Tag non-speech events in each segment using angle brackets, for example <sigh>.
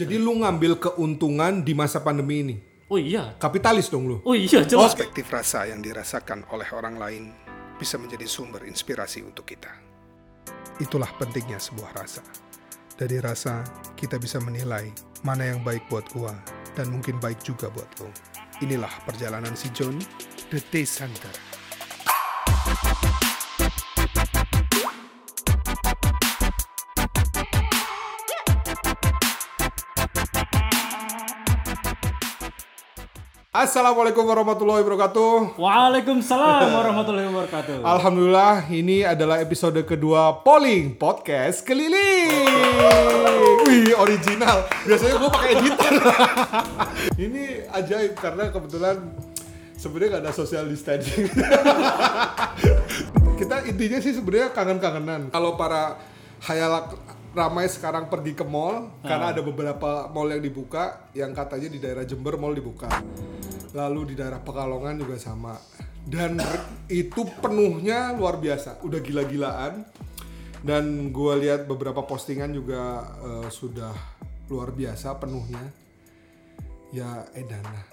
Jadi lu ngambil keuntungan di masa pandemi ini. Oh iya. Kapitalis dong lu. Oh iya jelas. Perspektif rasa yang dirasakan oleh orang lain bisa menjadi sumber inspirasi untuk kita. Itulah pentingnya sebuah rasa. Dari rasa, kita bisa menilai mana yang baik buat gua dan mungkin baik juga buat lo. Inilah perjalanan si John, The Taste Hunter. Assalamualaikum warahmatullahi wabarakatuh. Waalaikumsalam <laughs> warahmatullahi wabarakatuh. Alhamdulillah ini adalah episode kedua polling podcast keliling. Wih original. Biasanya gue pakai editor. <laughs> ini ajaib karena kebetulan sebenarnya gak ada social distancing. <laughs> Kita intinya sih sebenarnya kangen-kangenan. Kalau para hayalak ramai sekarang pergi ke mall karena ada beberapa mall yang dibuka yang katanya di daerah Jember mall dibuka. Lalu di daerah Pekalongan juga sama. Dan itu penuhnya luar biasa, udah gila-gilaan. Dan gue lihat beberapa postingan juga eh, sudah luar biasa penuhnya. Ya edan lah.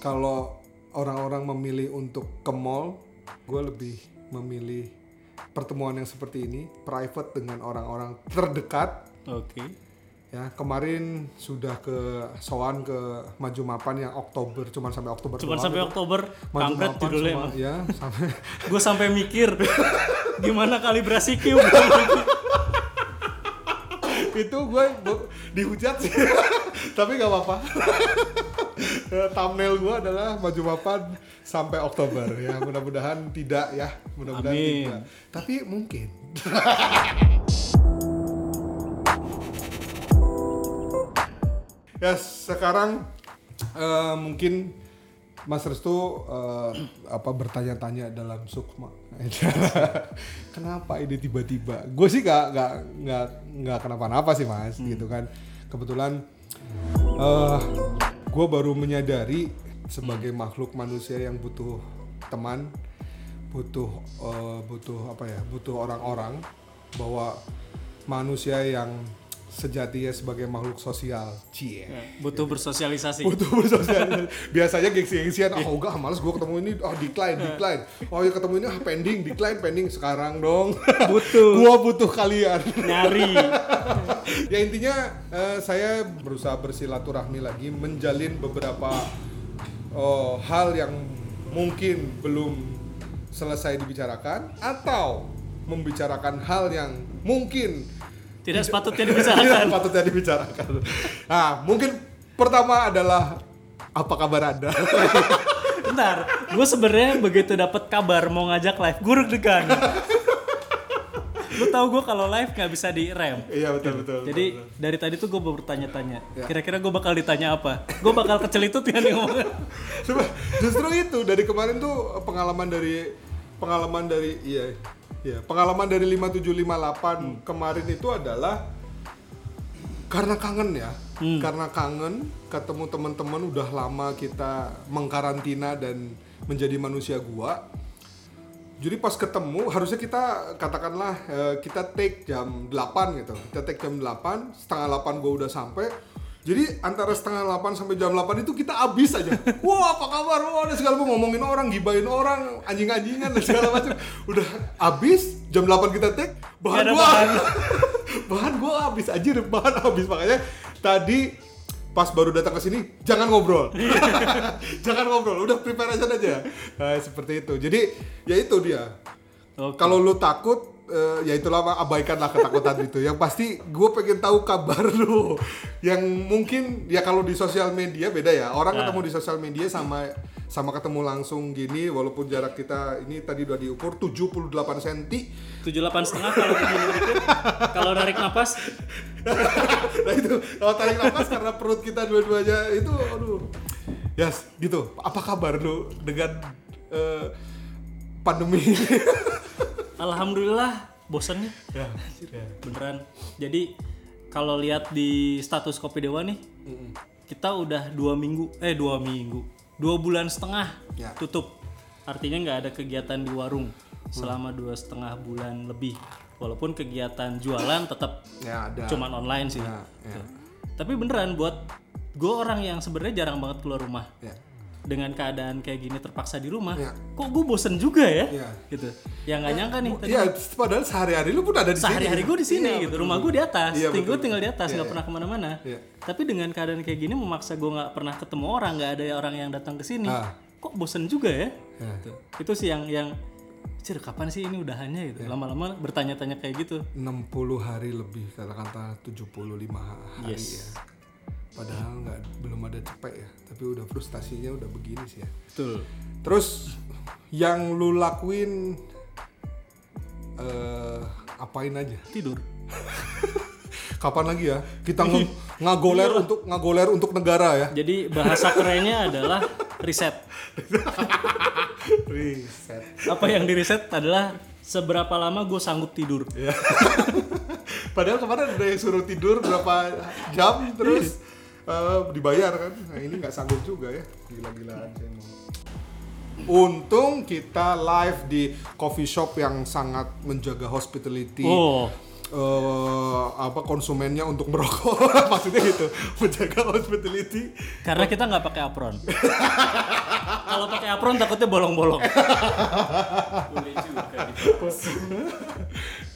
Kalau orang-orang memilih untuk ke mall, gue lebih memilih pertemuan yang seperti ini, private dengan orang-orang terdekat. Oke. Ya kemarin sudah ke soan ke Maju Mapan yang Oktober, cuman sampai Oktober. Cuman sampai gitu. Oktober, Maju Mapan judulnya cuma-. Ya sampai. <laughs> Gue sampai mikir <laughs> gimana kalibrasi Q. <laughs> itu gue dihujat sih tapi nggak apa-apa thumbnail gue adalah maju mapan sampai Oktober. Ya mudah-mudahan tidak ya. Mudah-mudahan tidak. Tapi mungkin. Ya sekarang eh, mungkin Mas Restu eh, apa bertanya-tanya dalam sukma. <laughs> Kenapa ini tiba-tiba? Gue sih gak gak nggak nggak kenapa-napa sih mas gitu kan. Kebetulan eh gue baru menyadari sebagai makhluk manusia yang butuh teman butuh eh, butuh apa ya butuh orang-orang bahwa manusia yang sejatinya sebagai makhluk sosial cie Butuh bersosialisasi. butuh bersosialisasi. Biasanya gengsi-gengsian, oh enggak males gue ketemu ini, oh decline, decline. Oh ya ketemu ini, ah pending, decline, pending. Sekarang dong. <laughs> Butuh. gua butuh kalian. Nyari. <laughs> ya intinya eh, saya berusaha bersilaturahmi lagi, menjalin beberapa oh, hal yang mungkin belum selesai dibicarakan atau membicarakan hal yang mungkin Tidak sepatutnya tidak dibicarakan. patutnya dibicarakan. Nah, mungkin pertama adalah apa kabar Anda? <laughs> Bentar, gue sebenarnya begitu dapat kabar mau ngajak live, gue deg-degan. Lu tahu gue kalau live nggak bisa di rem. Iya betul betul. Jadi dari tadi tuh gue bertanya-tanya, kira-kira gue bakal ditanya apa? Gue bakal kecelitut kan nih ngomongnya. Justru itu dari kemarin tuh pengalaman dari pengalaman dari iya iya pengalaman dari 5758 kemarin itu adalah karena kangen ya. Karena kangen ketemu teman-teman udah lama kita mengkarantina dan menjadi manusia gua. Jadi pas ketemu harusnya kita katakanlah eh, kita take jam 8 gitu. Kita take jam 8 setengah 8 gua udah sampai jadi antara setengah 8 sampai jam 8 itu kita habis aja. <laughs> Wah apa kabar? Wah ada segala macam. Ngomongin orang gibain orang anjing-anjingan dan segala macam. Udah habis jam 8 kita take bahan gua. bahan. <laughs> bahan gua habis aja bahan habis. Makanya tadi pas baru datang ke sini jangan ngobrol. <laughs> Jangan ngobrol udah prepare aja. Nah, seperti itu. Jadi ya itu dia. Oke. kalau lu takut eh, ya itulah abaikanlah ketakutan itu. Yang pasti gue pengen tahu kabar lu. Yang mungkin ya kalau di sosial media beda ya. Orang Nah. ketemu di sosial media sama sama ketemu langsung gini walaupun jarak kita ini tadi udah diukur 78 cm tujuh delapan setengah kalau dikit. Kalau narik napas, <laughs> nah itu. Kalau tarik nafas karena perut kita dua-duanya itu aduh. Yes gitu. Apa kabar lu dengan eh, pandemi ini <laughs> alhamdulillah bosannya ya, beneran. Jadi kalau lihat di status Kopi Dewa nih, kita udah dua minggu, eh dua minggu, dua bulan setengah Ya. tutup. Artinya nggak ada kegiatan di warung selama dua setengah bulan lebih. Walaupun kegiatan jualan tetap ya ada cuman online sih. Ya, ya. tapi beneran buat gue orang yang sebenarnya jarang banget keluar rumah Ya. Dengan keadaan kayak gini terpaksa di rumah Ya. kok gue bosen juga ya Ya. gitu yang nggak nyangka nih Iya, padahal sehari-hari lu pun ada di sini. sehari-hari gue di sini Iya, gitu betul. rumah gue di atas ting- gue betul. tinggal di atas Iya, nggak iya. pernah ke mana-mana Iya. tapi dengan keadaan kayak gini memaksa gue nggak pernah ketemu orang nggak ada orang yang datang ke sini Ah. kok bosen juga ya Ya. Gitu. itu sih yang yang Cir, kapan sih ini udahannya gitu lama-lama bertanya-tanya kayak gitu 60 hari lebih kata-kata 75 hari Yes. ya. Padahal nggak belum ada cepet ya, tapi udah frustasinya udah begini sih ya. betul Terus yang lu lakuin eh apain aja? tidur <laughs> Kapan lagi ya? Kita nge- <laughs> ngagoler untuk ngagoler untuk negara ya. jadi bahasa kerennya adalah riset <laughs> Riset. apa yang di riset adalah seberapa lama gue sanggup tidur Ya. Padahal kemarin ada yang suruh tidur berapa jam terus eh, dibayar kan. Nah ini nggak sanggup juga ya. Gila-gilaan saya mau. Untung kita live di coffee shop yang sangat menjaga hospitality. oh eh, apa konsumennya untuk merokok <laughs> maksudnya gitu menjaga hospitality karena kita nggak pakai apron <laughs> kalau pakai apron takutnya bolong-bolong Boleh juga. <laughs>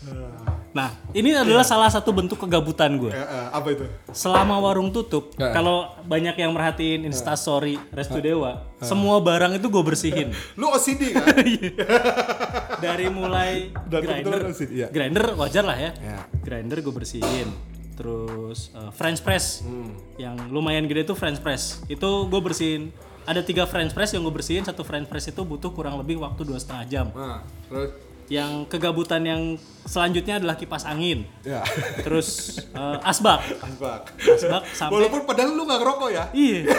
nah ini adalah salah satu bentuk kegabutan gue Eh, eh, apa itu? Selama warung tutup Ya. kalau banyak yang merhatiin instastory restu dewa semua barang itu gue bersihin. <laughs> Lu OCD kan? <laughs> Dari mulai <laughs> Dan grinder. OCD, ya. grinder wajar lah ya. Ya. grinder gue bersihin. Terus eh, French press. Hmm. yang lumayan gede tuh French press. Itu gue bersihin. Ada tiga French press yang gue bersihin. Satu French press itu butuh kurang lebih waktu dua setengah jam. Nah terus yang kegabutan yang selanjutnya adalah kipas angin. Ya. Terus eh, asbak. Asbak. asbak sampai walaupun padahal lu nggak ngerokok ya? Iya. <laughs>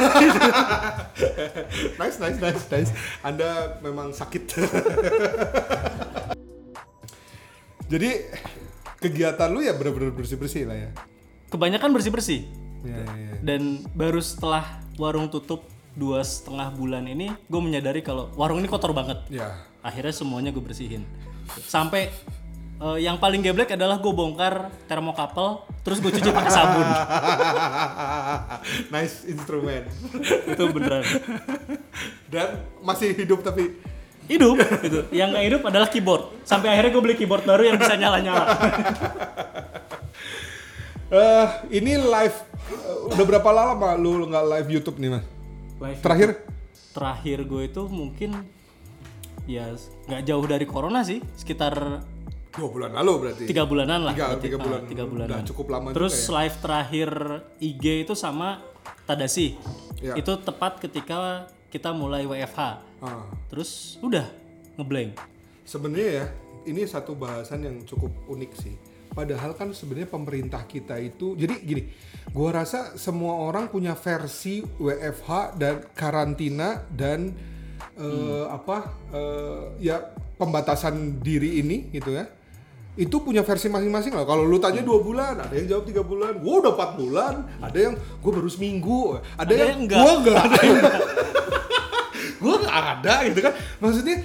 Nice nice nice nice. Anda memang sakit. <laughs> Jadi kegiatan lu ya bener-bener bersih-bersih lah ya? Kebanyakan bersih bersih ya, ya, ya. dan baru setelah warung tutup dua setengah bulan ini gue menyadari kalau warung ini kotor banget. Ya. akhirnya semuanya gue bersihin sampai eh, yang paling geblek adalah gue bongkar termokapel terus gue cuci pakai sabun. <laughs> Nice instrumen <laughs> itu beneran. Dan masih hidup tapi hidup gitu. Yang nggak hidup adalah keyboard. Sampai akhirnya gue beli keyboard baru yang bisa nyala nyala <laughs> eh ini live eh, udah berapa lama lu nggak live YouTube nih mas? Terakhir? Terakhir gue itu mungkin ya nggak jauh dari corona sih sekitar dua bulan lalu berarti tiga bulanan lah Tiga- berarti. tiga Ah, bulan. tiga bulanan Udah cukup lama terus juga ya. live terakhir IG itu sama Tadasi Ya. itu tepat ketika kita mulai WFH Ah. terus udah ngeblank Sebenarnya ya, ini satu bahasan yang cukup unik sih. Padahal kan sebenarnya pemerintah kita itu, jadi gini, gua rasa semua orang punya versi WFH dan karantina dan eh, apa eh, ya pembatasan diri ini gitu ya. Itu punya versi masing-masing lah. Kalau lu tanya dua bulan, ada yang jawab tiga bulan. Gua udah empat bulan. Ada yang gua baru seminggu. Ada, yang, yang enggak. gua enggak. Ada yang gue nggak <laughs> ada gitu kan maksudnya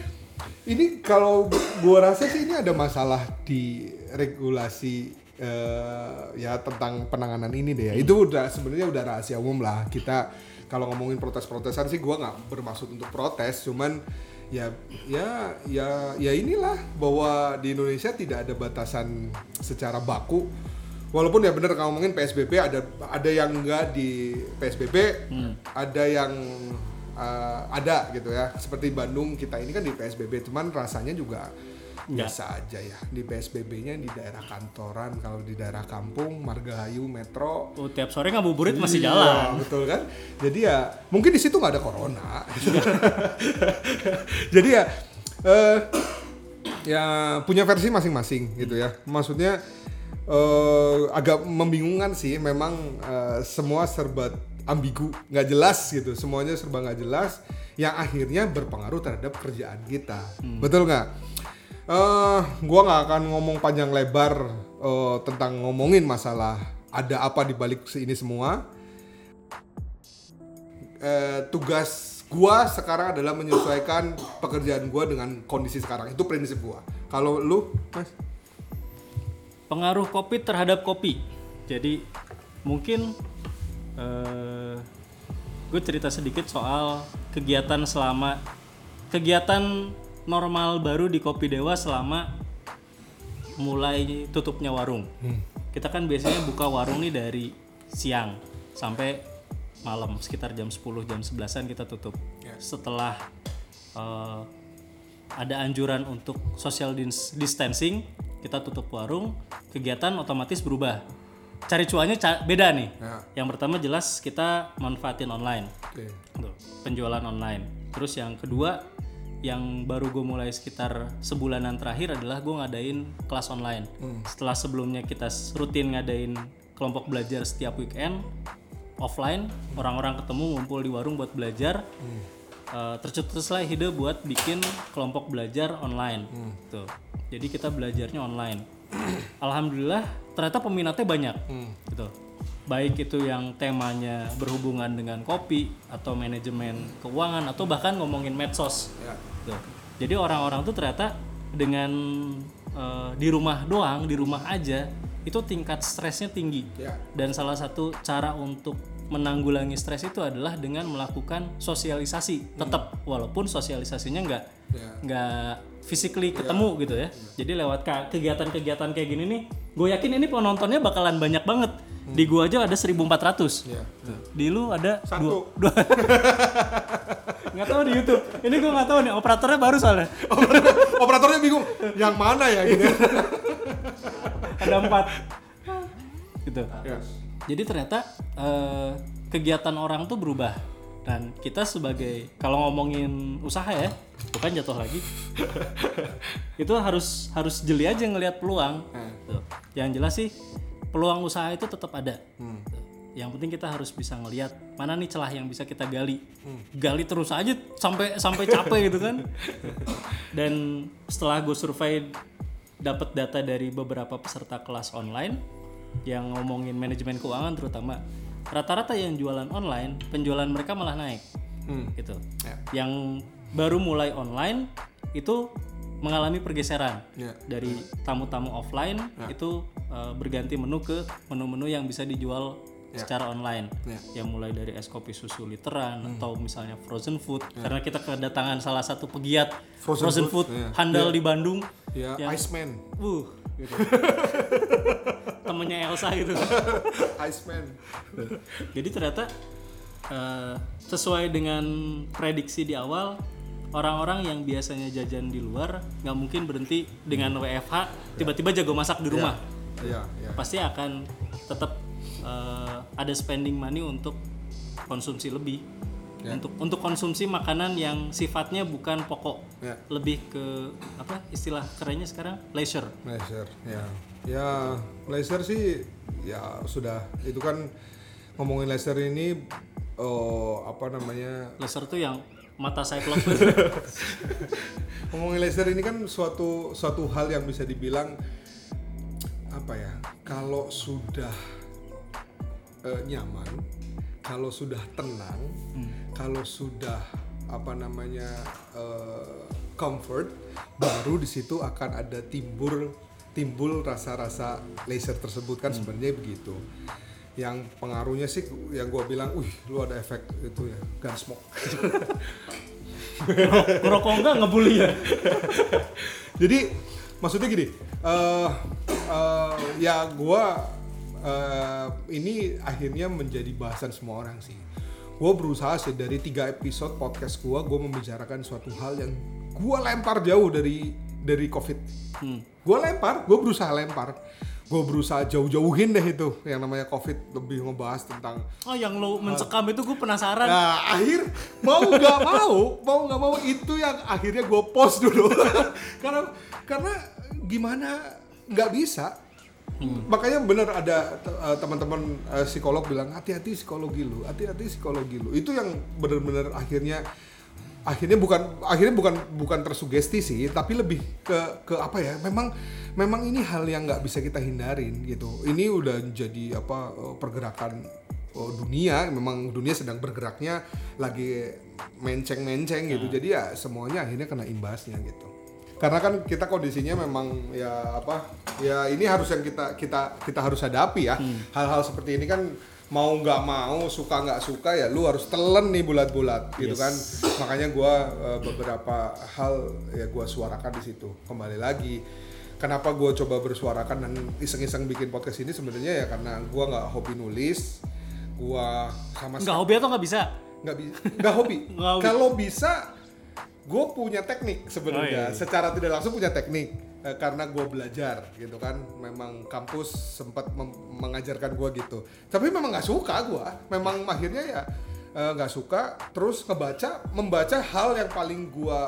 ini kalau gua rasa sih ini ada masalah di regulasi eh, ya tentang penanganan ini deh ya. itu udah sebenarnya udah rahasia umum lah kita kalau ngomongin protes-protesan sih gua nggak bermaksud untuk protes cuman ya ya ya ya inilah bahwa di Indonesia tidak ada batasan secara baku Walaupun ya bener kalau ngomongin PSBB ada ada yang enggak di PSBB, ada yang uh, ada gitu ya. Seperti Bandung kita ini kan di PSBB, cuman rasanya juga biasa aja ya. Di PSBB-nya di daerah kantoran, kalau di daerah kampung, Margahayu, Metro oh, tiap sore ngabuburit masih Iya, jalan betul kan? Jadi ya mungkin di situ nggak ada corona. <laughs> Jadi ya eh, ya punya versi masing-masing gitu ya. Maksudnya eh, agak membingungkan sih. Memang eh, semua serba ambigu, nggak jelas gitu. Semuanya serba nggak jelas. Yang akhirnya berpengaruh terhadap kerjaan kita. Betul nggak? Eh gua nggak akan ngomong panjang lebar eh, tentang ngomongin masalah ada apa di balik ini semua. Eh, tugas gua sekarang adalah menyesuaikan pekerjaan gua dengan kondisi sekarang. Itu prinsip gua. Kalau lu, Mas? pengaruh kopi terhadap kopi jadi mungkin gue cerita sedikit soal kegiatan selama kegiatan normal baru di Kopi Dewa selama mulai tutupnya warung. Kita kan biasanya buka warung nih dari siang sampai malam sekitar jam 10 jam 11-an kita tutup. Setelah eh, ada anjuran untuk social dis- distancing, kita tutup warung, kegiatan otomatis berubah. Cari cuannya ca- beda nih. Ya. Yang pertama jelas kita manfaatin online. Tuh, penjualan online. Terus yang kedua yang baru gue mulai sekitar sebulanan terakhir adalah gue ngadain kelas online. Setelah sebelumnya kita rutin ngadain kelompok belajar setiap weekend offline, orang-orang ketemu ngumpul di warung buat belajar. Eh, tercetuslah ide buat bikin kelompok belajar online. Tuh. Jadi kita belajarnya online. <clears throat> Alhamdulillah ternyata peminatnya banyak. Gitu baik itu yang temanya berhubungan dengan kopi atau manajemen keuangan atau bahkan ngomongin medsos. Ya. Tuh. Jadi orang-orang tuh ternyata dengan eh, di rumah doang, di rumah aja itu tingkat stresnya tinggi. Ya. Dan salah satu cara untuk menanggulangi stres itu adalah dengan melakukan sosialisasi tetap walaupun sosialisasinya nggak Ya. nggak physically ketemu gitu ya. Jadi lewat kegiatan-kegiatan kayak gini nih, gue yakin ini penontonnya bakalan banyak banget. Di gua aja ada 1400. Ya. Di lu ada Satu. dua. dua. <laughs> nggak tahu di YouTube. Ini gua nggak tahu nih operatornya baru soalnya. Operatornya bingung, yang mana ya gitu. ada empat. gitu. ya. Jadi ternyata eh, kegiatan orang tuh berubah dan kita sebagai kalau ngomongin usaha ya bukan jatuh lagi itu harus harus jeli aja ngelihat peluang Tuh. yang jelas sih peluang usaha itu tetap ada. Tuh. yang penting kita harus bisa ngelihat mana nih celah yang bisa kita gali. Gali terus aja sampai sampai capek gitu kan. <laughs> Dan setelah gue survei dapat data dari beberapa peserta kelas online yang ngomongin manajemen keuangan terutama rata-rata yang jualan online penjualan mereka malah naik. Gitu. Ya. yang baru mulai online itu mengalami pergeseran Ya. dari tamu-tamu offline itu uh, berganti menu ke menu-menu yang bisa dijual secara online Ya. yang mulai dari es kopi susu literan atau misalnya frozen food karena kita kedatangan salah satu pegiat Frozen frozen, food, food, ya. handal di Bandung Ya, Yang- Iceman. uh gitu. <laughs> temennya Elsa gitu <laughs> Iceman. Jadi ternyata eh, sesuai dengan prediksi di awal orang-orang yang biasanya jajan di luar nggak mungkin berhenti dengan WFH tiba-tiba jago masak di rumah. Iya, iya. Pasti akan tetap eh, ada spending money untuk konsumsi lebih. Untuk untuk konsumsi makanan yang sifatnya bukan pokok. Ya. Lebih ke apa istilah kerennya sekarang leisure. Laser, ya. Ya, laser sih ya sudah itu kan ngomongin laser ini oh apa namanya? Leisure tuh yang mata cyclops <laughs> Ngomongin laser ini kan suatu suatu hal yang bisa dibilang apa ya? Kalau sudah eh, nyaman, kalau sudah tenang, kalau sudah apa namanya eh, comfort, baru di situ akan ada timbul timbul rasa-rasa laser tersebut kan sebenarnya begitu. Yang pengaruhnya sih yang gua bilang, "Wih, lu ada efek itu ya, gun smoke." Ngerokok enggak ngebully ya. <laughs> Jadi maksudnya gini, eh eh, ya gua eh, ini akhirnya menjadi bahasan semua orang sih. Gue berusaha sih dari tiga episode podcast gua, gue membicarakan suatu hal yang gua lempar jauh dari dari covid. Gue lempar, gue berusaha lempar, gue berusaha jauh-jauhin deh itu yang namanya covid lebih ngebahas tentang Oh yang lo mencekam itu gue penasaran. Nah, akhir mau nggak mau, mau nggak mau itu yang akhirnya gue post dulu. <laughs> karena karena gimana nggak bisa. Makanya bener ada uh, teman-teman uh, psikolog bilang hati-hati psikologi lu, hati-hati psikologi lu. Itu yang bener-bener akhirnya akhirnya bukan akhirnya bukan bukan tersugesti sih, tapi lebih ke ke apa ya? Memang memang ini hal yang nggak bisa kita hindarin gitu. Ini udah jadi apa uh, pergerakan oh, dunia memang dunia sedang bergeraknya lagi menceng-menceng gitu jadi ya semuanya akhirnya kena imbasnya gitu karena kan kita kondisinya memang ya apa ya ini harus yang kita kita kita harus hadapi ya hal-hal seperti ini kan mau nggak mau suka nggak suka ya lu harus telen nih bulat-bulat gitu Yes. kan makanya gua eh, beberapa hal ya gua suarakan di situ kembali lagi kenapa gua coba bersuarakan dan iseng-iseng bikin podcast ini sebenarnya ya karena gua nggak hobi nulis gua sama Nggak hobi atau nggak bisa? nggak bisa nggak hobi <laughs> Nggak hobi. kalau bisa gue punya teknik sebenarnya Oh, iya, iya. secara tidak langsung punya teknik Eh, karena gue belajar gitu kan. Memang kampus sempat mengajarkan gue gitu. Tapi memang nggak suka gue memang akhirnya ya eh, nggak suka. Terus ngebaca membaca hal yang paling gue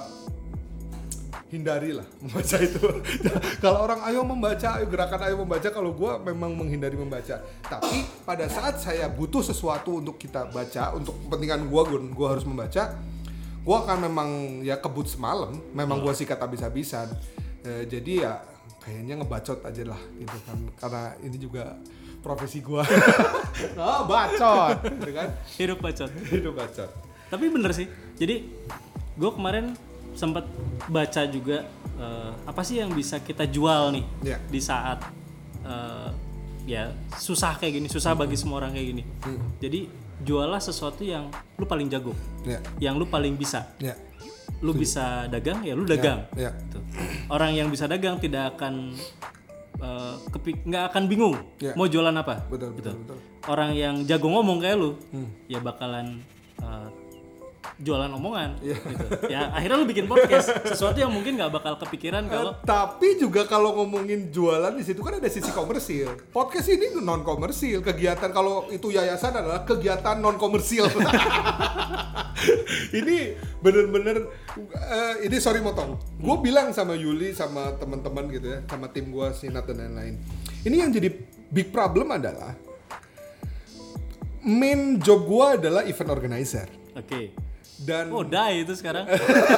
hindari lah <laughs> membaca itu. <laughs> Kalau orang ayo membaca ayo gerakan ayo membaca kalau gue memang menghindari membaca. Tapi pada saat saya butuh sesuatu untuk kita baca untuk kepentingan gue gue harus membaca gue akan memang ya kebut semalam. Memang gue sikat habis-habisan Eh, jadi ya kayaknya ngebacot aja lah gitu kan karena ini juga profesi gue <laughs> oh bacot gitu kan Hidup bacot. itu bacot Tapi bener sih. Jadi gue kemarin sempat baca juga eh, apa sih yang bisa kita jual nih Iya. di saat eh, ya susah kayak gini, susah bagi semua orang kayak gini. Jadi jualah sesuatu yang lu paling jago, ya yang lu paling bisa. ya Lu bisa dagang ya lu dagang. ya Gitu. Orang yang bisa dagang tidak akan kepi- nggak akan bingung Ya. mau jualan apa. betul betul betul Orang yang jago ngomong kayak lu, ya bakalan eh, jualan omongan. Iya. Gitu. Ya akhirnya lu bikin podcast, sesuatu yang mungkin nggak bakal kepikiran kalau Eh, tapi juga kalau ngomongin jualan di situ kan ada sisi komersil. Podcast ini non komersil. Kegiatan kalau itu yayasan adalah kegiatan non komersil. <laughs> ini bener-bener eh, ini sorry motong. Gue bilang sama Yuli sama teman-teman gitu ya, sama tim gue Sinat dan lain-lain. Ini yang jadi big problem adalah main job gue adalah event organizer Oke. Dan Oh, die itu sekarang.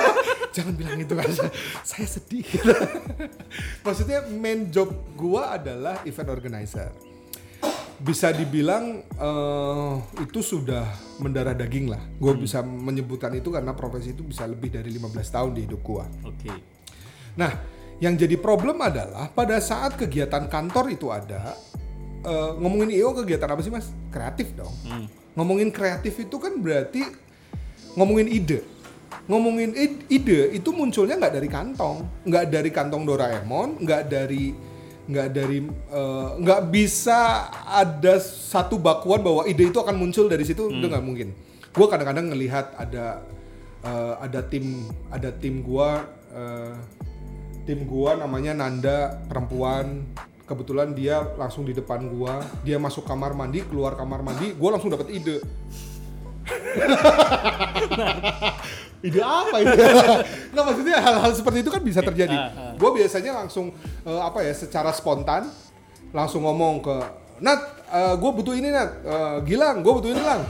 <laughs> jangan bilang itu kan saya sedih <laughs> maksudnya main job gua adalah event organizer bisa dibilang eh, itu sudah mendarah daging lah gue bisa menyebutkan itu karena profesi itu bisa lebih dari 15 tahun di hidup gua Oke. Nah, yang jadi problem adalah pada saat kegiatan kantor itu ada, eh, ngomongin IO kegiatan apa sih mas? Kreatif dong. Ngomongin kreatif itu kan berarti ngomongin ide. Ngomongin id- ide itu munculnya nggak dari kantong, nggak dari kantong Doraemon, nggak dari nggak dari eh, nggak bisa ada satu bakuan bahwa ide itu akan muncul dari situ. Itu nggak mungkin. Gue kadang-kadang ngelihat ada eh, ada tim ada tim gua eh, tim gua namanya Nanda perempuan. Kebetulan dia langsung di depan gua. Dia masuk kamar mandi keluar kamar mandi gua langsung dapat ide <laughs> ide apa itu <laughs> nggak maksudnya hal-hal seperti itu kan bisa terjadi. Ah, ah. gue biasanya langsung eh, apa ya secara spontan langsung ngomong ke Nat, gue butuh ini Nat, Eh, Gilang, gue butuh ini Lang,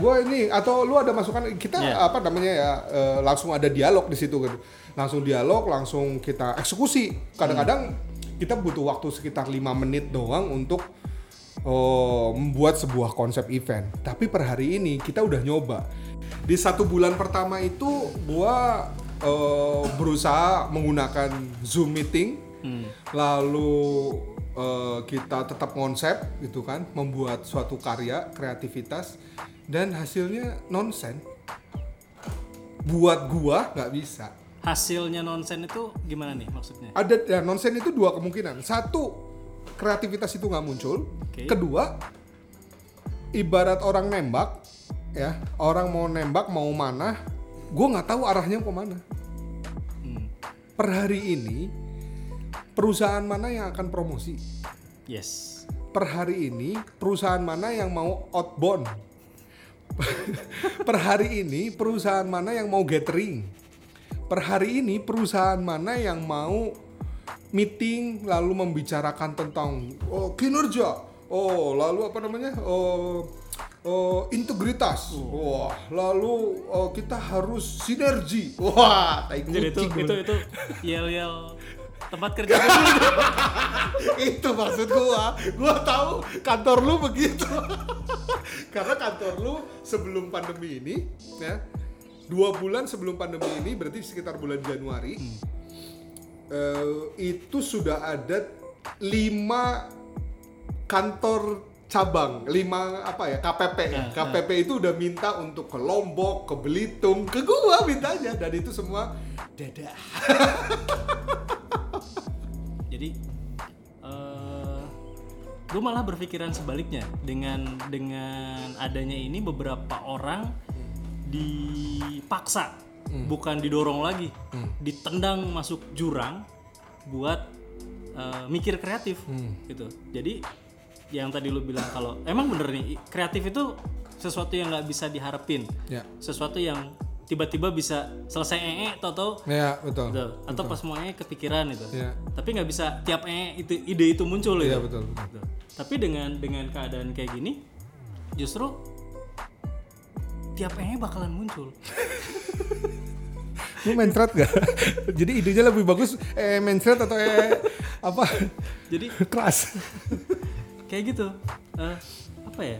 gue ini atau lu ada masukan? Kita Iya. apa namanya ya eh, langsung ada dialog di situ kan, langsung dialog, langsung kita eksekusi. Kadang-kadang kita butuh waktu sekitar lima menit doang untuk oh, membuat sebuah konsep event. Tapi per hari ini kita udah nyoba. Di satu bulan pertama itu gua eh, berusaha menggunakan Zoom meeting, lalu eh, kita tetap konsep gitu kan, membuat suatu karya, kreativitas, dan hasilnya nonsen. Buat gua nggak bisa. Hasilnya nonsen itu gimana nih maksudnya? Ada ya nonsen itu dua kemungkinan. Satu, kreativitas itu nggak muncul. Oke. Kedua, ibarat orang nembak, ya orang mau nembak mau mana, gue nggak tahu arahnya ke mana. Hmm. Per hari ini, perusahaan mana yang akan promosi? Yes. Per hari ini, perusahaan mana yang mau outbound? <laughs> per hari ini, perusahaan mana yang mau gathering? Per hari ini, perusahaan mana yang mau meeting lalu membicarakan tentang oh, kinerja? Oh, lalu apa namanya? Oh, oh, integritas. Wah, lalu oh, kita harus sinergi. Wah, tai Jadi itu kucing. itu itu yel-yel tempat kerja <laughs> itu maksud gua gua tahu kantor lu begitu <laughs> karena kantor lu sebelum pandemi ini ya dua bulan sebelum pandemi ini berarti sekitar bulan Januari eh, itu sudah ada lima kantor cabang, lima apa ya KPP ya. KPP itu udah minta untuk ke Lombok, ke Belitung, ke gua mintanya. Dan itu semua dadah. <laughs> jadi eh gue malah berpikiran sebaliknya. Dengan dengan adanya ini beberapa orang dipaksa bukan didorong lagi ditendang masuk jurang buat eh, mikir kreatif gitu jadi yang tadi lu bilang kalau emang bener nih kreatif itu sesuatu yang nggak bisa diharapin Ya. sesuatu yang tiba-tiba bisa selesai ee atau Ya, betul. Betul. Atau pas mau ee kepikiran itu. Iya. Tapi nggak bisa tiap ee itu ide itu muncul gitu. betul, betul. Betul. Tapi dengan dengan keadaan kayak gini, justru tiap ee bakalan muncul. <laughs> Lu mencret gak? <laughs> Jadi idenya lebih bagus eh mencret atau eh apa? Jadi <laughs> Keras. kayak gitu. Eh, apa ya?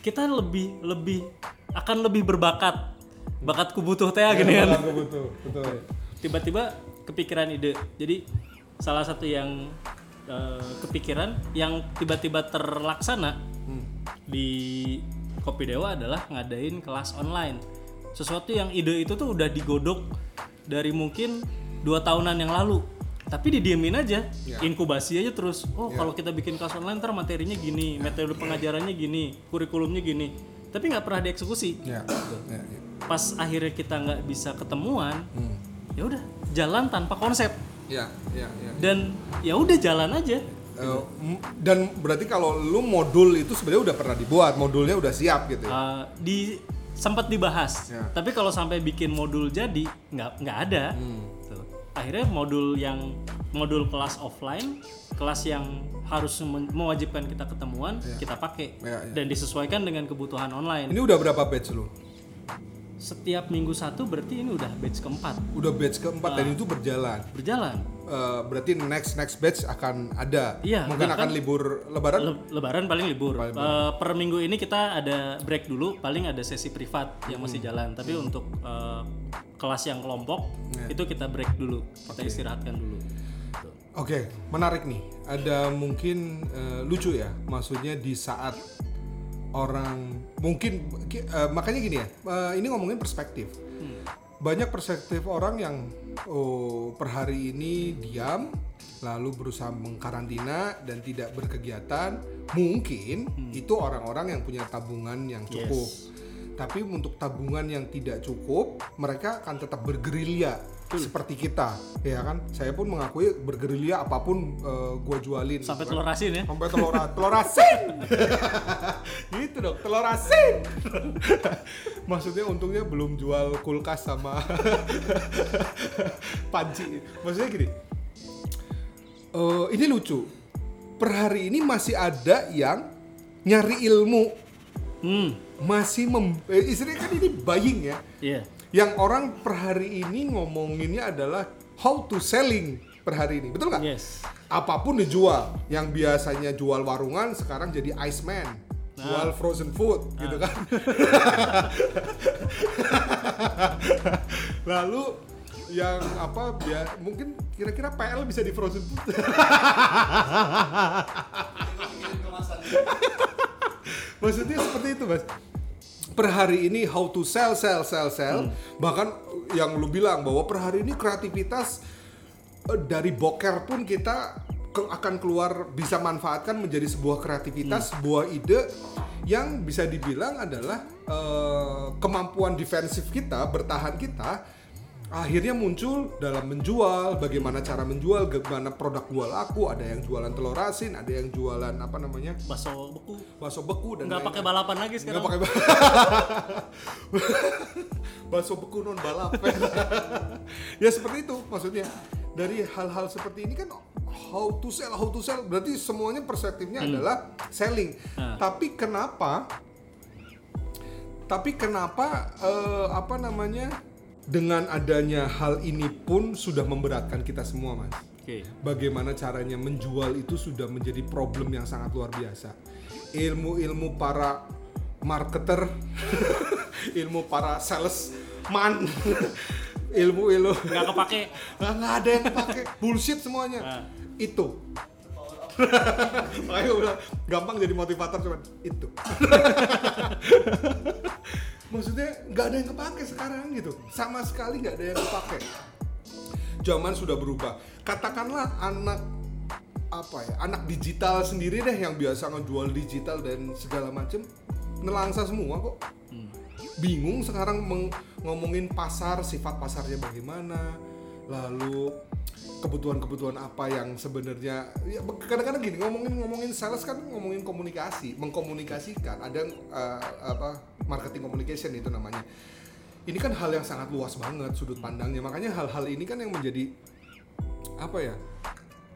Kita lebih lebih akan lebih berbakat. Bakatku butuh teh gini kan. betul, betul. tiba-tiba kepikiran ide jadi salah satu yang eh, kepikiran yang tiba-tiba terlaksana di Kopi Dewa adalah ngadain kelas online sesuatu yang ide itu tuh udah digodok dari mungkin dua tahunan yang lalu. Tapi didiemin aja inkubasi aja terus. Oh kalau kita bikin kelas online ntar materinya gini metode pengajarannya gini kurikulumnya gini. Tapi nggak pernah dieksekusi. Ya. ya, ya. pas akhirnya kita nggak bisa ketemuan ya udah jalan tanpa konsep. Ya, ya, ya. dan ya udah jalan aja. M- dan berarti kalau lu modul itu sebenarnya udah pernah dibuat, modulnya udah siap gitu ya. Uh, di sempat dibahas Ya. tapi kalau sampai bikin modul jadi nggak nggak ada Tuh. akhirnya modul yang modul kelas offline kelas yang harus mewajibkan kita ketemuan kita pakai Ya, ya. dan disesuaikan dengan kebutuhan online Ini udah berapa batch lu? Setiap minggu satu berarti ini udah batch keempat Udah batch keempat dan itu berjalan. berjalan Eh, berarti next next batch akan ada. Iya, Mungkin akan libur lebaran. Le- lebaran paling libur. Paling Eh, per minggu ini kita ada break dulu, paling ada sesi privat yang masih Hmm. jalan. Tapi untuk eh, kelas yang kelompok Iya. itu kita break dulu, kita istirahatkan dulu. Tuh. Oke, menarik nih. Ada mungkin eh, lucu ya, maksudnya di saat orang mungkin ki- eh, makanya gini ya. eh, ini ngomongin perspektif. Banyak perspektif orang yang oh per hari ini diam, lalu berusaha mengkarantina dan tidak berkegiatan. Mungkin itu orang-orang yang punya tabungan yang cukup. Tapi untuk tabungan yang tidak cukup, mereka akan tetap bergerilya seperti kita, ya kan? Saya pun mengakui bergerilya apa pun eh, gua jualin. Sampai gitu kan. telur asin ya. Sampai telur telur asin. <laughs> gitu dong, telur asin. <laughs> Maksudnya untungnya belum jual kulkas sama <laughs> panci. Maksudnya gini. eh, ini lucu. Per hari ini masih ada yang nyari ilmu Hmm, masih mem eh, istilahnya kan ini buying ya iya. Yang orang per hari ini ngomonginnya adalah how to selling per hari ini. Betul nggak? Yes. apa pun dijual. Yang biasanya jual warungan sekarang jadi iceman jual frozen food gitu kan? <laughs> Lalu yang apa biar mungkin kira-kira PL bisa di frozen food? <laughs> Maksudnya seperti itu mas per hari ini how to sell sell sell sell. Bahkan yang lu bilang bahwa per hari ini kreativitas eh, dari boker pun kita ke- akan keluar bisa manfaatkan menjadi sebuah kreativitas sebuah ide yang bisa dibilang adalah eh, kemampuan defensif kita bertahan kita akhirnya muncul dalam menjual bagaimana cara menjual bagaimana produk gua laku ada yang jualan telur asin ada yang jualan apa namanya Bakso beku. bakso beku dan Nggak pakai balapan lagi Nggak sekarang. pakai ba- <laughs> bakso beku non balap. <laughs> ya seperti itu maksudnya. Dari hal-hal seperti ini kan how to sell, how to sell berarti semuanya perspektifnya adalah selling. Nah. Tapi kenapa? Tapi kenapa eh, apa namanya? Dengan adanya hal ini pun sudah memberatkan kita semua, Mas Oke. bagaimana caranya menjual itu sudah menjadi problem yang sangat luar biasa. Ilmu-ilmu para marketer, <laughs> ilmu para salesman, <laughs> ilmu-ilmu Nggak kepake. nggak ada yang pakai <laughs> bullshit semuanya. Nah. Itu Makanya gue bilang gampang jadi motivator cuman itu. Maksudnya nggak ada yang kepake sekarang gitu, sama sekali nggak ada yang kepake. Zaman sudah berubah. Katakanlah anak apa ya, anak digital sendiri deh yang biasa ngejual digital dan segala macem nelangsa semua kok. Bingung sekarang meng- ngomongin pasar, sifat pasarnya bagaimana, lalu kebutuhan-kebutuhan apa yang sebenarnya ya kadang-kadang gini ngomongin ngomongin sales kan ngomongin komunikasi mengkomunikasikan ada eh, apa marketing communication itu namanya ini kan hal yang sangat luas banget sudut pandangnya makanya hal-hal ini kan yang menjadi apa ya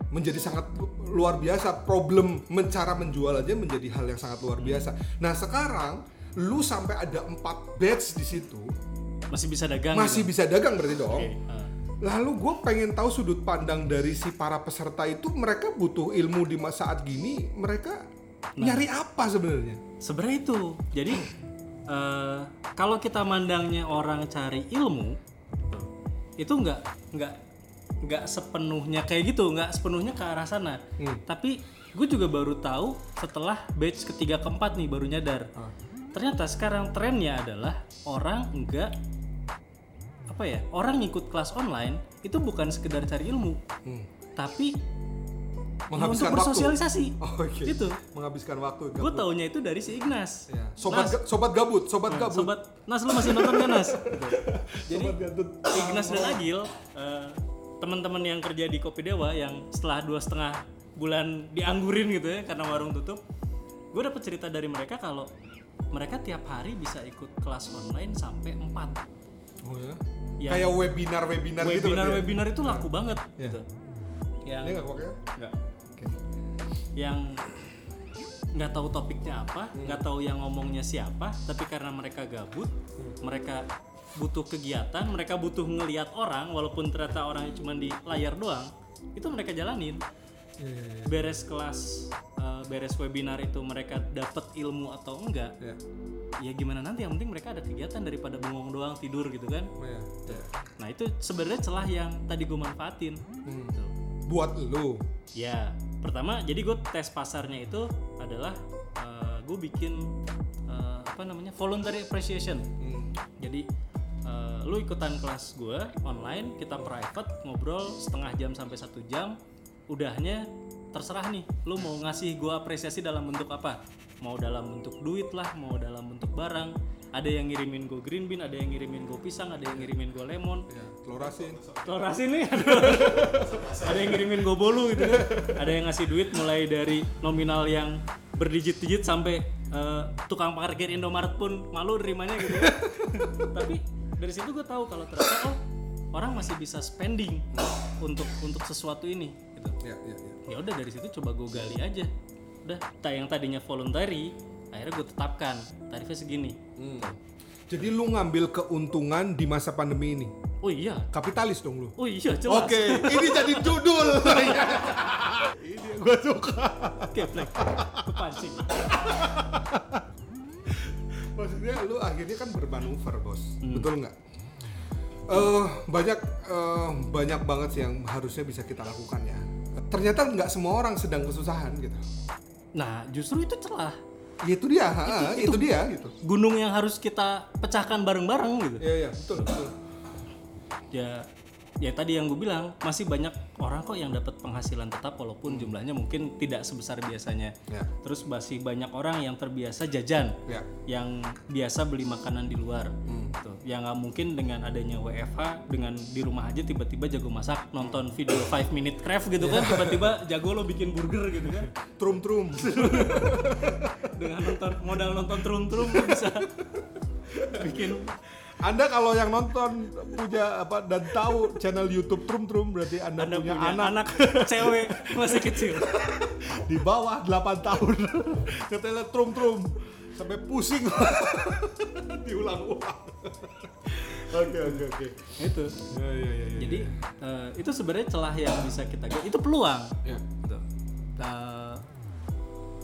menjadi sangat lu- luar biasa problem cara menjual aja menjadi hal yang sangat luar biasa nah sekarang lu sampai ada empat batch di situ Masih bisa dagang masih gitu. bisa dagang berarti dong Oke, ah. Lalu gue pengen tahu sudut pandang dari si para peserta itu mereka butuh ilmu di masa saat gini mereka nyari apa sebenarnya? Sebenarnya itu. Jadi eh, kalau kita mandangnya orang cari ilmu itu nggak nggak nggak sepenuhnya kayak gitu, nggak sepenuhnya ke arah sana. Hmm. Tapi gue juga baru tahu setelah batch ketiga keempat nih baru nyadar. Ah. Ternyata sekarang trennya adalah orang nggak apa ya orang ngikut kelas online itu bukan sekedar cari ilmu, Hmm. tapi Menghabiskan untuk waktu. bersosialisasi. <laughs> Oh, oke. Itu. Menghabiskan waktu. Gue taunya itu dari si Ignas. Ya. Sobat Nas, ga- sobat gabut, sobat Nah, gabut. sobat Nas lu masih nonton kan Nas? <laughs> Jadi. Ignas dan Agil eh, teman-teman yang kerja di Kopi Dewa yang setelah dua setengah bulan dianggurin gitu ya karena warung tutup, gue dapet cerita dari mereka kalau mereka tiap hari bisa ikut kelas online sampai 4 Oh ya. Yang- Kayak webinar-webinar gitu webinar ya? webinar itu laku banget Ya. gitu. Yang Ini nggak pakai? nggak Oke. Yang nggak tahu topiknya apa, nggak tahu yang ngomongnya siapa, tapi karena mereka gabut, mereka butuh kegiatan, mereka butuh ngelihat orang, walaupun ternyata orangnya cuma di layar doang, itu mereka jalanin. Iya, iya, iya. Beres kelas, eh, beres webinar itu mereka dapat ilmu atau enggak, Ya. ya gimana nanti yang penting mereka ada kegiatan daripada bengong doang tidur gitu kan. Oh, ya. Ya. Nah itu sebenarnya celah yang tadi gue manfaatin. Gitu. Buat lu. Ya, pertama jadi gue tes pasarnya itu adalah gue bikin eh, apa namanya voluntary appreciation. Hmm. Jadi eh, lu ikutan kelas gue online, kita private ngobrol setengah jam sampai satu jam. Udahnya terserah nih, lu mau ngasih gue apresiasi dalam bentuk apa? Mau dalam bentuk duit lah, mau dalam bentuk barang. Ada yang ngirimin gue green bean, ada yang ngirimin gue pisang, ada yang ngirimin gue lemon Ya, telur asin. telur asin nih <laughs> ada yang ngirimin gue bolu gitu kan ada yang ngasih duit mulai dari nominal yang berdijit-dijit sampai eh, tukang parkir Indomaret pun malu nerimanya gitu kan. <laughs> tapi dari situ gue tahu kalau ternyata oh orang masih bisa spending untuk untuk sesuatu ini gitu Ya, ya, ya. ya udah dari situ coba gue gali aja udah yang tadinya voluntary akhirnya gue tetapkan tarifnya segini Hmm. Jadi lu ngambil keuntungan di masa pandemi ini. oh iya Kapitalis dong lu. oh iya jelas Oke, ini jadi judul. <laughs> ini yang gue suka. Geblek. kepancing Maksudnya lu akhirnya kan bermanuver, Bos. Betul nggak? Eh banyak eh, banyak banget sih yang harusnya bisa kita lakukan ya. Ternyata nggak semua orang sedang kesusahan gitu. nah justru itu celah Ya, itu dia, ha, itu, dia gitu. gunung yang harus kita pecahkan bareng-bareng gitu. Iya, iya, betul, betul. Ya, ya tadi yang gue bilang masih banyak orang kok yang dapat penghasilan tetap walaupun jumlahnya mungkin tidak sebesar biasanya. Ya. Terus masih banyak orang yang terbiasa jajan, Ya. yang biasa beli makanan di luar. Gitu. Yang nggak mungkin dengan adanya WFH, dengan di rumah aja tiba-tiba jago masak, nonton video 5 minute craft gitu kan, tiba-tiba jago lo bikin burger gitu kan. <laughs> Trum-trum. <laughs> Dengan nonton modal nonton trum-trum lo bisa <laughs> bikin Anda kalau yang nonton punya apa dan tahu channel YouTube Trum Trum berarti Anda, Anda punya, punya, anak, anak. cewek masih kecil. <laughs> di bawah 8 tahun. <laughs> Katanya Trum Trum sampai pusing <laughs> diulang-ulang. Oke oke oke. itu. Ya ya ya. ya. Jadi eh, itu sebenarnya celah yang bisa kita itu peluang. ya. Gitu. Eh,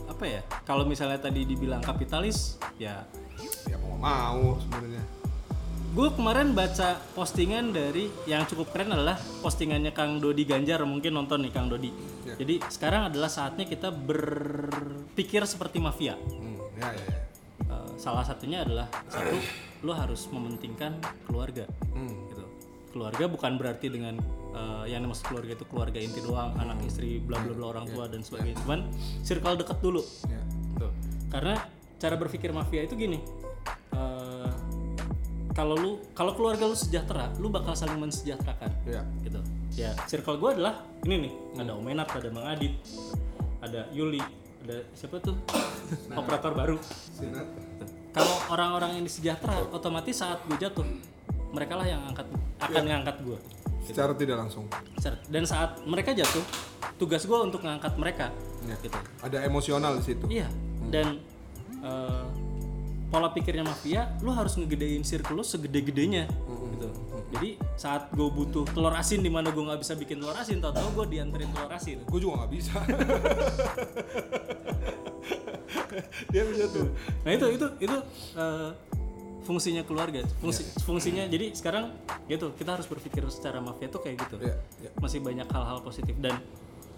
apa ya? Kalau misalnya tadi dibilang kapitalis, ya ya mau mau sebenarnya. Gue kemarin baca postingan dari yang cukup keren adalah postingannya Kang Dodi Ganjar mungkin nonton nih Kang Dodi. Ya. Jadi sekarang adalah saatnya kita berpikir seperti mafia. Hmm, ya, ya. Eh, salah satunya adalah satu, lo harus mementingkan keluarga. Hmm. Gitu. Keluarga bukan berarti dengan eh, yang dimaksud keluarga itu keluarga inti doang, anak istri, bla bla bla orang tua dan sebagainya. Cuman circle deket dulu. Ya. Tuh. Karena cara berpikir mafia itu gini. Kalau lu kalau keluarga lu sejahtera, lu bakal saling mensejahterakan. Ya. Gitu. Ya, circle gue adalah ini nih. Ada Om Enat, ada Bang Adit, ada Yuli, ada siapa tuh? Operator baru. Kalau orang-orang ini sejahtera, otomatis saat gue jatuh, mereka lah yang angkat akan ngangkat gue. Secara tidak langsung. Dan saat mereka jatuh, tugas gue untuk ngangkat mereka. Ya. Gitu. Ada emosional di situ. Iya. Dan eh, pola pikirnya mafia, lu harus ngegedein circle lu segede-gedenya. Gitu. Jadi saat gue butuh telur asin di mana gue nggak bisa bikin telur asin, tau-tau gue dianterin telur asin. Gue juga nggak bisa. <laughs> Dia bisa tuh. Nah itu itu itu eh, fungsinya keluarga. Fungsi fungsinya jadi sekarang gitu kita harus berpikir secara mafia tuh kayak gitu. Ya, ya. Masih banyak hal-hal positif dan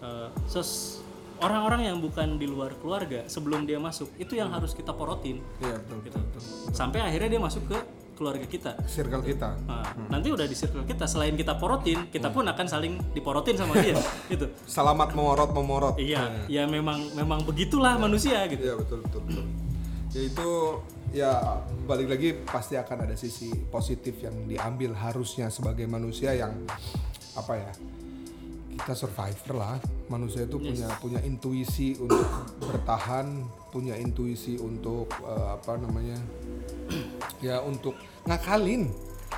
eh, sos orang-orang yang bukan di luar keluarga sebelum dia masuk itu yang harus kita porotin Iya betul, gitu. betul, betul. Sampai akhirnya dia masuk ke keluarga kita. Circle kita. Nah, nanti udah di circle kita selain kita porotin, kita pun akan saling diporotin sama dia <laughs> gitu. Selamat memorot memorot. Iya, ya memang memang begitulah manusia gitu. Iya betul betul betul. Ya itu ya balik lagi pasti akan ada sisi positif yang diambil harusnya sebagai manusia yang apa ya kita survivor lah. Manusia itu punya punya intuisi untuk bertahan punya intuisi untuk eh, apa namanya <clears throat> ya untuk ngakalin.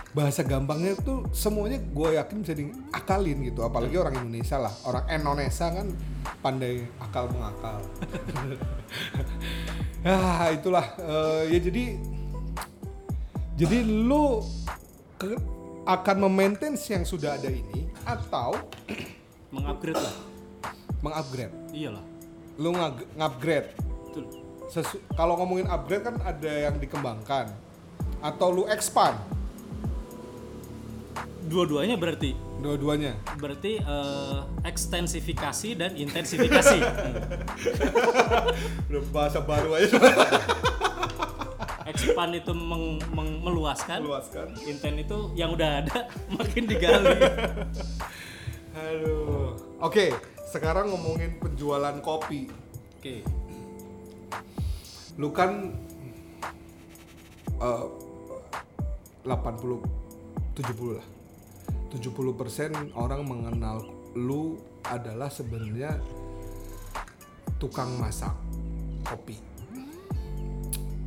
Bahasa gampangnya tuh semuanya gue yakin bisa diakalin gitu. Apalagi orang Indonesia lah. Orang Indonesia kan pandai akal mengakal. Ya <laughs> itulah. Eh, ya jadi jadi lu ke- akan memaintain yang sudah ada ini atau <clears throat> Mengupgrade lah. mengupgrade Iyalah. lu ngupgrade Betul. Sesu- kalau ngomongin upgrade kan ada yang dikembangkan atau lu expand Dua-duanya berarti dua-duanya berarti eh, ekstensifikasi dan intensifikasi. Hmm. <laughs> udah bahasa baru aja Expand itu meng- meng- meluaskan, luaskan intent itu yang udah ada <laughs> makin digali. <laughs> aduh. Oke sekarang ngomongin penjualan kopi. Oke. lu kan eh, 80 70 lah. 70% orang mengenal lu adalah sebenarnya tukang masak kopi.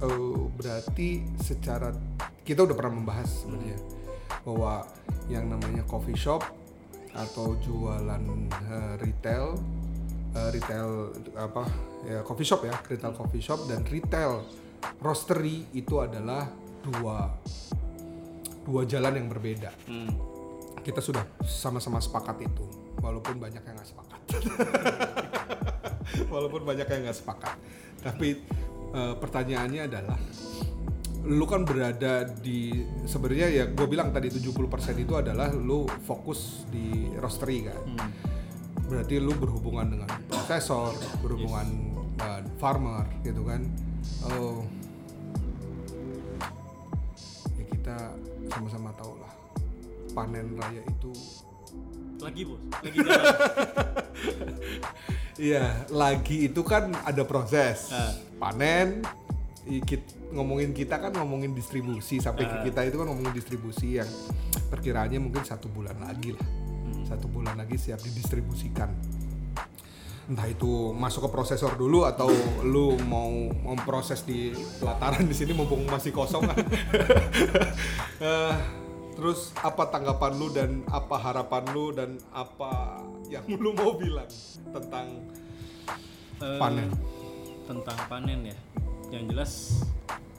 Eh, berarti secara kita udah pernah membahas sebenarnya bahwa yang namanya coffee shop atau jualan eh, retail eh, retail apa ya coffee shop ya retail coffee shop dan retail roastery itu adalah dua dua jalan yang berbeda. Hmm. kita sudah sama-sama sepakat itu walaupun banyak yang nggak sepakat. <laughs> Walaupun banyak yang nggak sepakat. Tapi eh, pertanyaannya adalah lu kan berada di sebenarnya ya gue bilang tadi 70% itu adalah lu fokus di roastery kan. Berarti lu berhubungan dengan prosesor berhubungan dengan farmer gitu kan. Oh. Ya kita sama-sama tahu lah panen raya itu. Lagi bos, <laughs> lagi jalan. Iya, lagi itu kan ada proses. Ah. Panen, ngomongin kita kan ngomongin distribusi sampai ke kita itu kan ngomongin distribusi yang perkiraannya mungkin satu bulan lagi lah. Satu bulan lagi siap didistribusikan. Entah itu masuk ke prosesor dulu atau lu mau memproses di pelataran di sini mumpung masih kosong kan. <laughs> Eh, terus apa tanggapan lu dan apa harapan lu dan apa yang lu mau bilang tentang Eh, panen? tentang panen ya yang jelas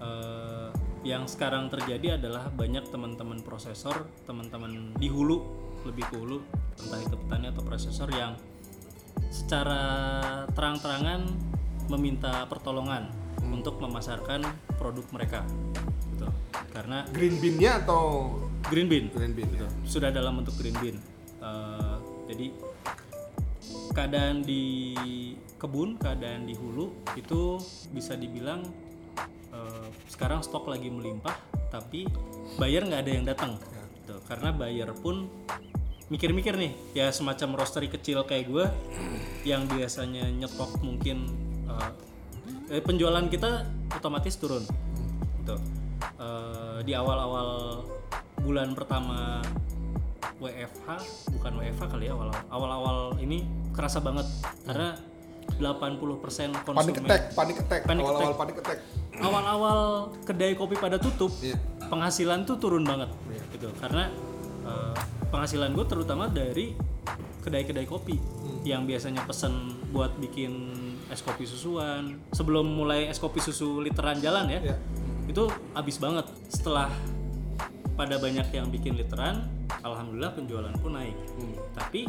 eh, yang sekarang terjadi adalah banyak teman-teman prosesor teman-teman di hulu lebih ke hulu entah itu petani atau prosesor yang secara terang-terangan meminta pertolongan untuk memasarkan produk mereka gitu. Karena Green bean-nya atau green bean. Green bean gitu. sudah dalam bentuk green bean. Eh, jadi keadaan di kebun keadaan di hulu itu bisa dibilang eh, sekarang stok lagi melimpah tapi buyer nggak ada yang datang gitu. karena buyer pun mikir-mikir nih ya semacam roastery kecil kayak gue yang biasanya nyetok mungkin eh, eh, penjualan kita otomatis turun gitu Eh, di awal-awal bulan pertama WFH bukan WFH kali ya awal awal-awal ini kerasa banget. Karena 80% konsumen panic attack panic attack. Panic awal-awal panic attack. Awal-awal kedai kopi pada tutup Iya. penghasilan tuh turun banget gitu. Karena eh, penghasilan gue terutama dari kedai-kedai kopi Hmm. yang biasanya pesen buat bikin es kopi susuan. Sebelum mulai es kopi susu literan jalan ya Iya. itu habis banget. Setelah pada banyak yang bikin literan alhamdulillah penjualan pun naik Hmm. tapi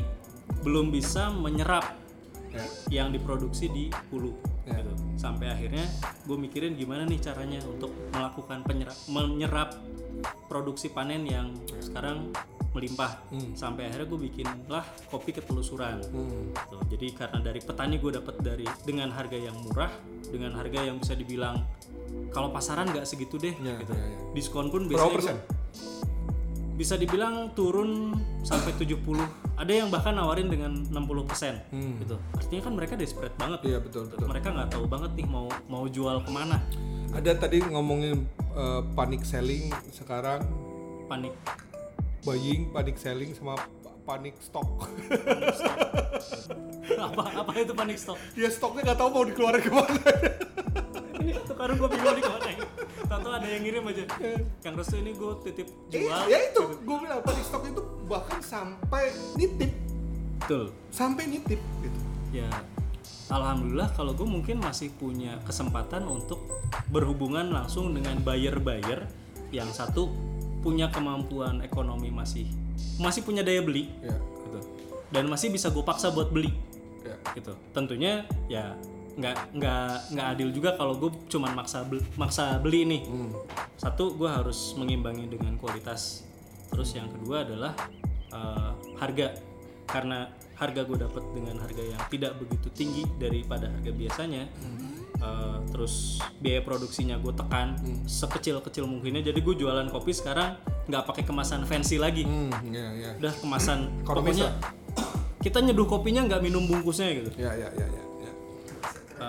belum bisa menyerap Ya. yang diproduksi di hulu Ya. gitu. sampai akhirnya gue mikirin gimana nih caranya untuk melakukan penyerap menyerap produksi panen yang sekarang melimpah sampai akhirnya gue bikin lah kopi ketelusuran Hmm. Tuh, jadi karena dari petani gue dapat dari dengan harga yang murah dengan harga yang bisa dibilang kalau pasaran nggak segitu deh Ya, gitu ya, ya. diskon pun berapa biasanya persen gua- bisa dibilang turun sampai 70 ada yang bahkan nawarin dengan 60% Hmm. gitu. Artinya kan mereka desperate banget. Iya betul betul. Mereka nggak tahu banget nih mau mau jual ke mana. Ada tadi ngomongin uh, panic selling sekarang. Panik buying panic selling sama pa- panic stock. Apa apa itu panik stop <laughs> ya stoknya nggak tahu mau dikeluarin ke mana <laughs> ini satu karung gue bingung nih ke mana tahu ada yang ngirim aja. Yang restu ini gue titip Eh, jual. ya itu gue bilang panic stock itu bahkan sampai nitip. Betul. Sampai nitip gitu. Ya alhamdulillah kalau gue mungkin masih punya kesempatan untuk berhubungan langsung dengan buyer-buyer yang satu punya kemampuan ekonomi masih masih punya daya beli ya. gitu. Dan masih bisa gue paksa buat beli ya. gitu. Tentunya ya nggak nggak nggak adil juga kalau gue cuman maksa beli, maksa beli nih. Hmm. satu gue harus mengimbangi dengan kualitas. Terus yang kedua adalah eh, harga. Karena harga gue dapat dengan harga yang tidak begitu tinggi daripada harga biasanya eh, terus biaya produksinya gue tekan sekecil kecil mungkinnya. Jadi gue jualan kopi sekarang nggak pakai kemasan fancy lagi. Hmm ya ya udah kemasan pokoknya <coughs> kita nyeduh kopinya nggak minum bungkusnya gitu. Ya ya ya, ya.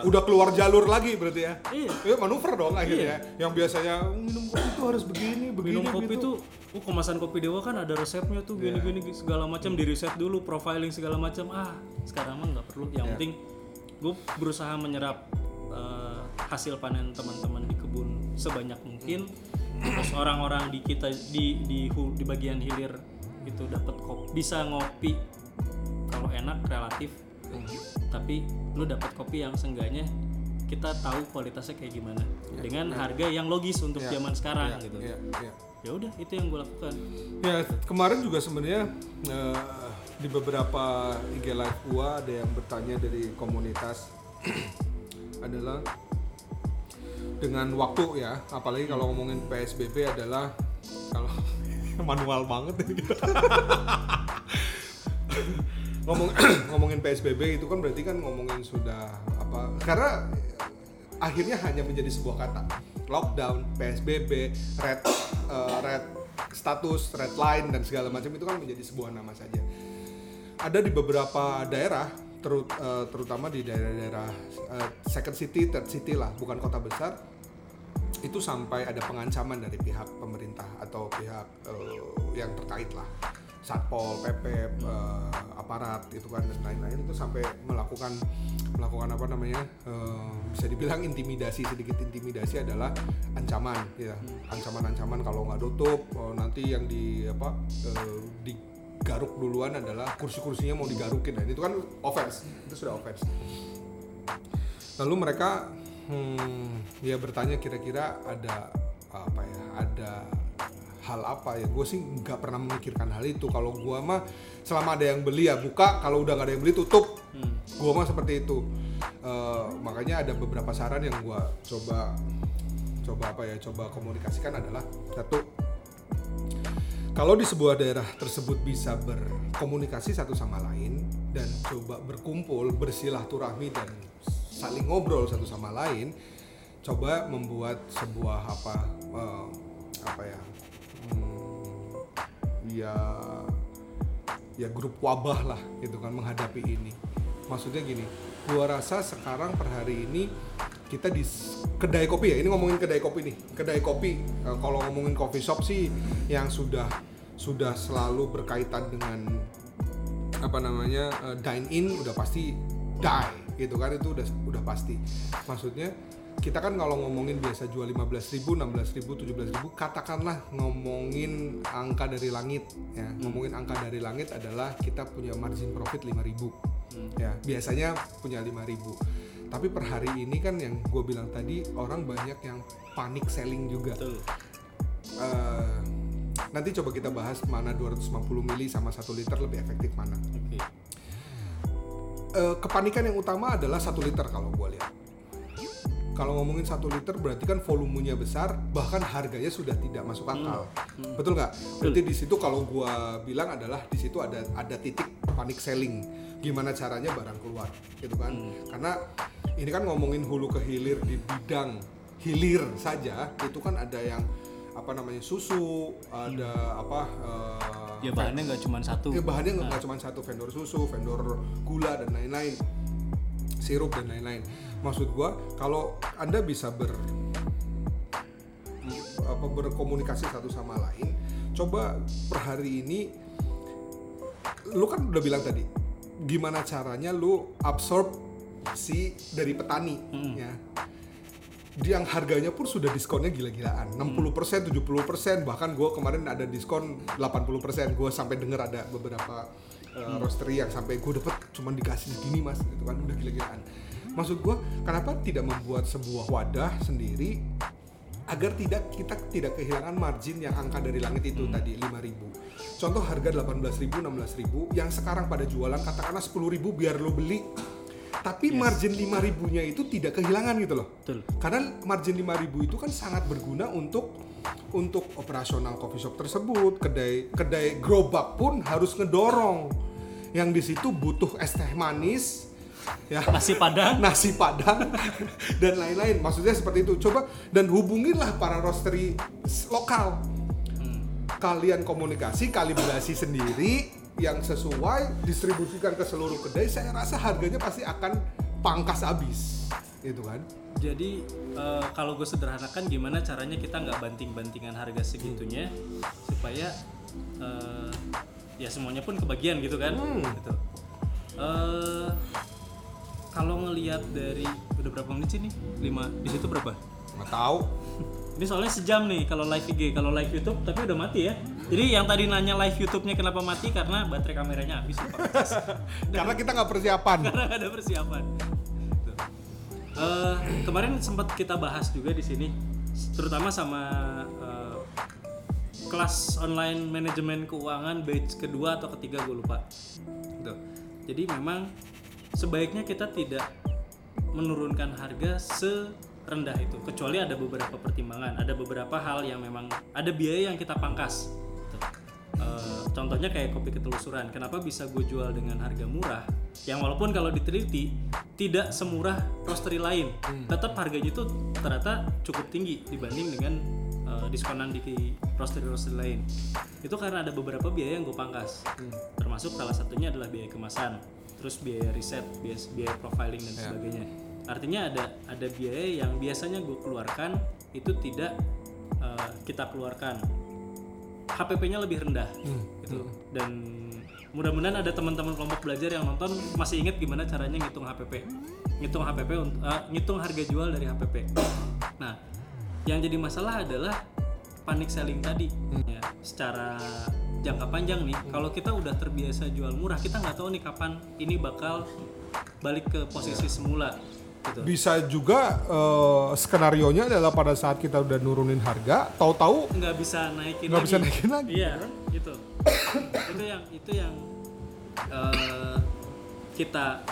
Udah keluar jalur lagi berarti ya? Iya. ya manuver dong akhirnya. Yang biasanya minum kopi itu harus begini begini minum kopi gitu. tuh oh kemasan kopi dewa kan ada resepnya tuh gini gini gini, segala macam di riset dulu profiling segala macam. Ah sekarang mah nggak perlu. Yang penting gue berusaha menyerap eh, hasil panen teman-teman di kebun sebanyak mungkin. Terus orang-orang di kita di di di bagian hilir itu dapat kopi bisa ngopi. Kalau enak relatif tapi lu dapat kopi yang seenggaknya kita tahu kualitasnya kayak gimana dengan harga yang logis untuk zaman sekarang gitu ya, ya. ya udah itu yang gue lakukan Ya kemarin juga sebenarnya eh, di beberapa IG live gua ada yang bertanya dari komunitas <clears throat> adalah dengan waktu ya, apalagi kalau ngomongin PSBB adalah kalau <laughs> manual banget kita. <laughs> Ngomong <clears throat> ngomongin PSBB itu kan berarti kan ngomongin sudah apa? Karena akhirnya hanya menjadi sebuah kata. Lockdown, PSBB, red eh, red status, red line dan segala macam itu kan menjadi sebuah nama saja. Ada di beberapa daerah terut, eh, terutama di daerah-daerah eh, second city, third city lah, bukan kota besar itu sampai ada pengancaman dari pihak pemerintah atau pihak eh, yang terkait lah satpol pp eh, aparat itu kan dan lain-lain itu sampai melakukan melakukan apa namanya eh, bisa dibilang intimidasi sedikit intimidasi adalah ancaman ya. Ancaman-ancaman kalau nggak tutup eh, nanti yang di apa eh, digaruk duluan adalah kursi-kursinya mau digarukin. Nah itu kan offense itu sudah offense. Lalu mereka hmm, ya bertanya kira-kira ada apa ya ada hal apa ya? Gue sih nggak pernah memikirkan hal itu. Kalau gue mah selama ada yang beli ya buka. Kalau udah nggak ada yang beli tutup. Hmm. gua mah seperti itu. Eh, makanya ada beberapa saran yang gua coba coba apa ya coba komunikasikan adalah satu kalau di sebuah daerah tersebut bisa berkomunikasi satu sama lain dan coba berkumpul bersilaturahmi dan saling ngobrol satu sama lain coba membuat sebuah apa eh, apa ya hmm, ya ya grup wabah lah gitu kan menghadapi ini. Maksudnya gini gua rasa sekarang per hari ini kita di kedai kopi ya ini ngomongin kedai kopi nih. Kedai kopi eh, kalau ngomongin coffee shop sih yang sudah sudah selalu berkaitan dengan apa namanya eh, dine in udah pasti die gitu kan itu udah udah pasti. Maksudnya kita kan kalau ngomongin biasa jual 15.000, 16.000, 17.000 katakanlah ngomongin angka dari langit ya. Ngomongin angka dari langit adalah kita punya margin profit 5.000 ya biasanya punya 5.000 tapi per hari ini kan yang gue bilang tadi orang banyak yang panik selling juga. Betul. Eh, nanti coba kita bahas mana 250 mili sama 1 liter lebih efektif mana. Oke. Eh, kepanikan yang utama adalah satu liter kalau gue lihat. Kalau ngomongin satu liter berarti kan volumenya besar, bahkan harganya sudah tidak masuk akal. Betul nggak? Berarti di situ kalau gue bilang adalah di situ ada ada titik panic selling. Gimana caranya barang keluar, gitu kan? Karena ini kan ngomongin hulu ke hilir di bidang hilir saja, itu kan ada yang apa namanya susu, ada apa? eh, Ya bahannya nggak cuma satu. Ya, bahannya nggak nggak cuma satu vendor susu, vendor gula dan lain-lain, sirup dan lain-lain. Maksud gua kalau anda bisa ber apa berkomunikasi satu sama lain, coba per hari ini, lu kan udah bilang tadi, gimana caranya lu absorb si dari petani, ya. Yang harganya pun sudah diskonnya gila-gilaan. 60% 70% bahkan gue kemarin ada diskon 80% gue sampai denger ada beberapa uh, roastery yang sampai gue dapet cuma dikasih segini mas gitu kan. Udah gila-gilaan maksud gue kenapa tidak membuat sebuah wadah sendiri agar tidak kita tidak kehilangan margin yang angka dari langit itu tadi 5000 contoh harga 18000 16000 yang sekarang pada jualan katakanlah 10000 biar lo beli. Tapi margin 5000 nya itu tidak kehilangan gitu loh. Betul. karena margin 5000 itu kan sangat berguna untuk untuk operasional coffee shop tersebut. Kedai kedai gerobak pun harus ngedorong. Yang di situ butuh es teh manis ya. Nasi padang. <laughs> nasi padang <laughs> dan lain-lain. Maksudnya seperti itu. Coba dan hubungilah para roastery lokal. Kalian komunikasi kalibrasi sendiri yang sesuai distribusikan ke seluruh kedai saya rasa harganya pasti akan pangkas habis. Gitu kan? Jadi eh, kalau gue sederhanakan gimana caranya kita nggak banting-bantingan harga segitunya supaya eh, ya semuanya pun kebagian gitu kan. Gitu. Eh, kalau ngelihat dari udah berapa menit sih nih? 5 di situ berapa? nggak tahu <laughs> Ini soalnya sejam nih kalau live IG, kalau live YouTube tapi udah mati ya. Jadi yang tadi nanya live YouTube-nya kenapa mati karena baterai kameranya habis <laughs> karena kita nggak persiapan karena nggak ada persiapan. Tuh. Eh, kemarin sempat kita bahas juga di sini, terutama sama eh, kelas online manajemen keuangan batch kedua atau ketiga gue lupa. Gitu. Jadi memang sebaiknya kita tidak menurunkan harga serendah itu, kecuali ada beberapa pertimbangan, ada beberapa hal yang memang ada biaya yang kita pangkas. Gitu. Eh, contohnya kayak kopi ketelusuran, kenapa bisa gue jual dengan harga murah? Yang walaupun kalau diteliti tidak semurah roastery lain, tetap harganya itu ternyata cukup tinggi dibanding dengan eh, diskonan di roastery-roastery lain. Itu karena ada beberapa biaya yang gue pangkas, termasuk salah satunya adalah biaya kemasan, terus biaya riset, biaya, biaya profiling dan sebagainya. Artinya ada ada biaya yang biasanya gue keluarkan itu tidak eh, kita keluarkan. HPP-nya lebih rendah gitu. dan mudah-mudahan ada teman-teman kelompok belajar yang nonton masih ingat gimana caranya ngitung HPP ngitung HPP untuk eh, ngitung harga jual dari HPP nah yang jadi masalah adalah panic selling tadi ya secara jangka panjang nih kalau kita udah terbiasa jual murah kita nggak tahu nih kapan ini bakal balik ke posisi semula gitu bisa juga eh, skenario nya adalah pada saat kita udah nurunin harga tahu-tahu nggak bisa naikin Nggak bisa naikin lagi. Iya, gitu. itu yang itu yang eh, kita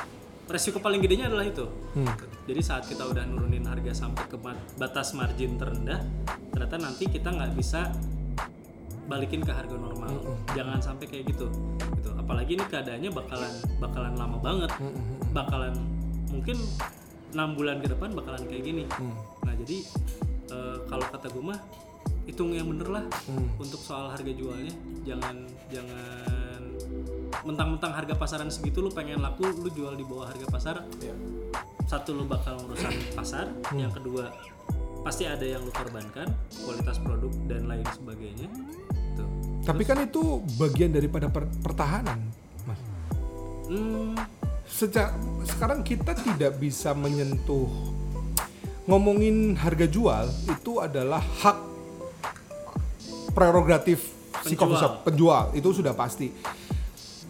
resiko paling gedenya adalah itu. Hmm. Jadi saat kita udah nurunin harga sampai ke batas margin terendah, ternyata nanti kita nggak bisa balikin ke harga normal. Jangan sampai kayak gitu. Gitu. Apalagi ini keadaannya bakalan bakalan lama banget. Bakalan mungkin enam bulan ke depan bakalan kayak gini. Nah jadi eh, kalau kata gue mah hitung yang bener lah untuk soal harga jualnya. Jangan jangan mentang-mentang harga pasaran segitu lu pengen laku lu jual di bawah harga pasar satu lu bakal merusak pasar yang kedua pasti ada yang lu korbankan kualitas produk dan lain sebagainya tuh Tapi kan itu bagian daripada per- pertahanan, Mas. hmm, Sejak sekarang kita tidak bisa menyentuh ngomongin harga jual itu adalah hak prerogatif si coffee Penjual. shop penjual itu sudah pasti.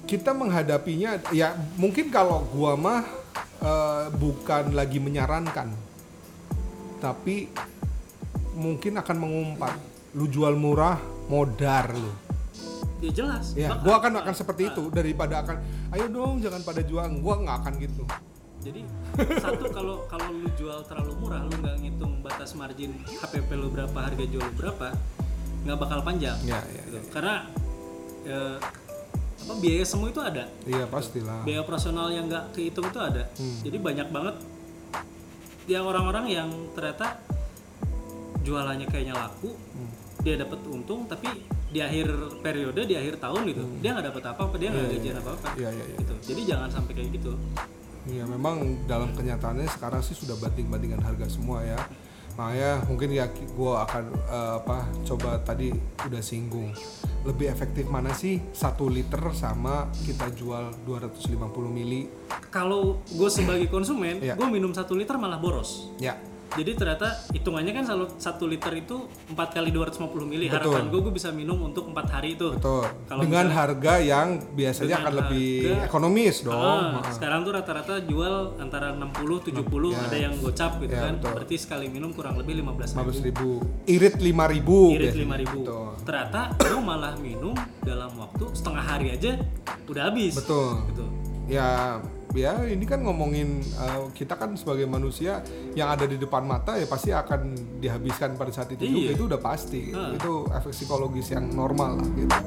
Kita menghadapinya ya mungkin kalau gua mah eh, bukan lagi menyarankan tapi mungkin akan mengumpat. Lu jual murah modar lu. Ya jelas. Ya gua akan akan seperti itu daripada akan ayo dong jangan pada jual gua nggak akan gitu. Jadi satu kalau kalau lu jual terlalu murah lu nggak ngitung batas margin HPP lu berapa harga jual lu berapa nggak bakal panjang. Ya ya gitu. karena eh, apa biaya semua itu ada iya pastilah biaya operasional yang nggak kehitung itu ada Hmm. jadi banyak banget ya orang-orang yang ternyata jualannya kayaknya laku Hmm. dia dapat untung tapi di akhir periode di akhir tahun gitu dia nggak dapat apa-apa dia nggak gajian apa-apa Hmm. Iya, iya, iya. gitu jadi jangan sampai kayak gitu Iya memang dalam kenyataannya sekarang sih sudah banding-bandingan harga semua ya. Makanya mungkin ya gue akan eh, apa coba tadi udah singgung lebih efektif mana sih satu liter sama kita jual 250 mili? Kalau gue sebagai konsumen Iya. gue minum satu liter malah boros. Ya jadi ternyata hitungannya kan selalu satu liter itu 4 kali 250 mili Betul. harapan gue gue bisa minum untuk empat hari itu betul Kalau dengan misalnya- harga yang biasanya akan lebih harga- ekonomis dong. Ah, Heeh. sekarang tuh rata-rata jual antara 60 70 Ya. ada yang gocap gitu Ya, kan. betul. Berarti sekali minum kurang lebih 15 ribu. 15 ribu irit 5 ribu Irit biasanya. 5 ribu. Betul. Ternyata lu malah minum dalam waktu setengah hari aja udah habis. Betul. Gitu. ya ya ini kan ngomongin uh, kita kan sebagai manusia yang ada di depan mata ya pasti akan dihabiskan pada saat itu iya. itu udah pasti gitu. Ah. itu efek psikologis yang normal lah gitu.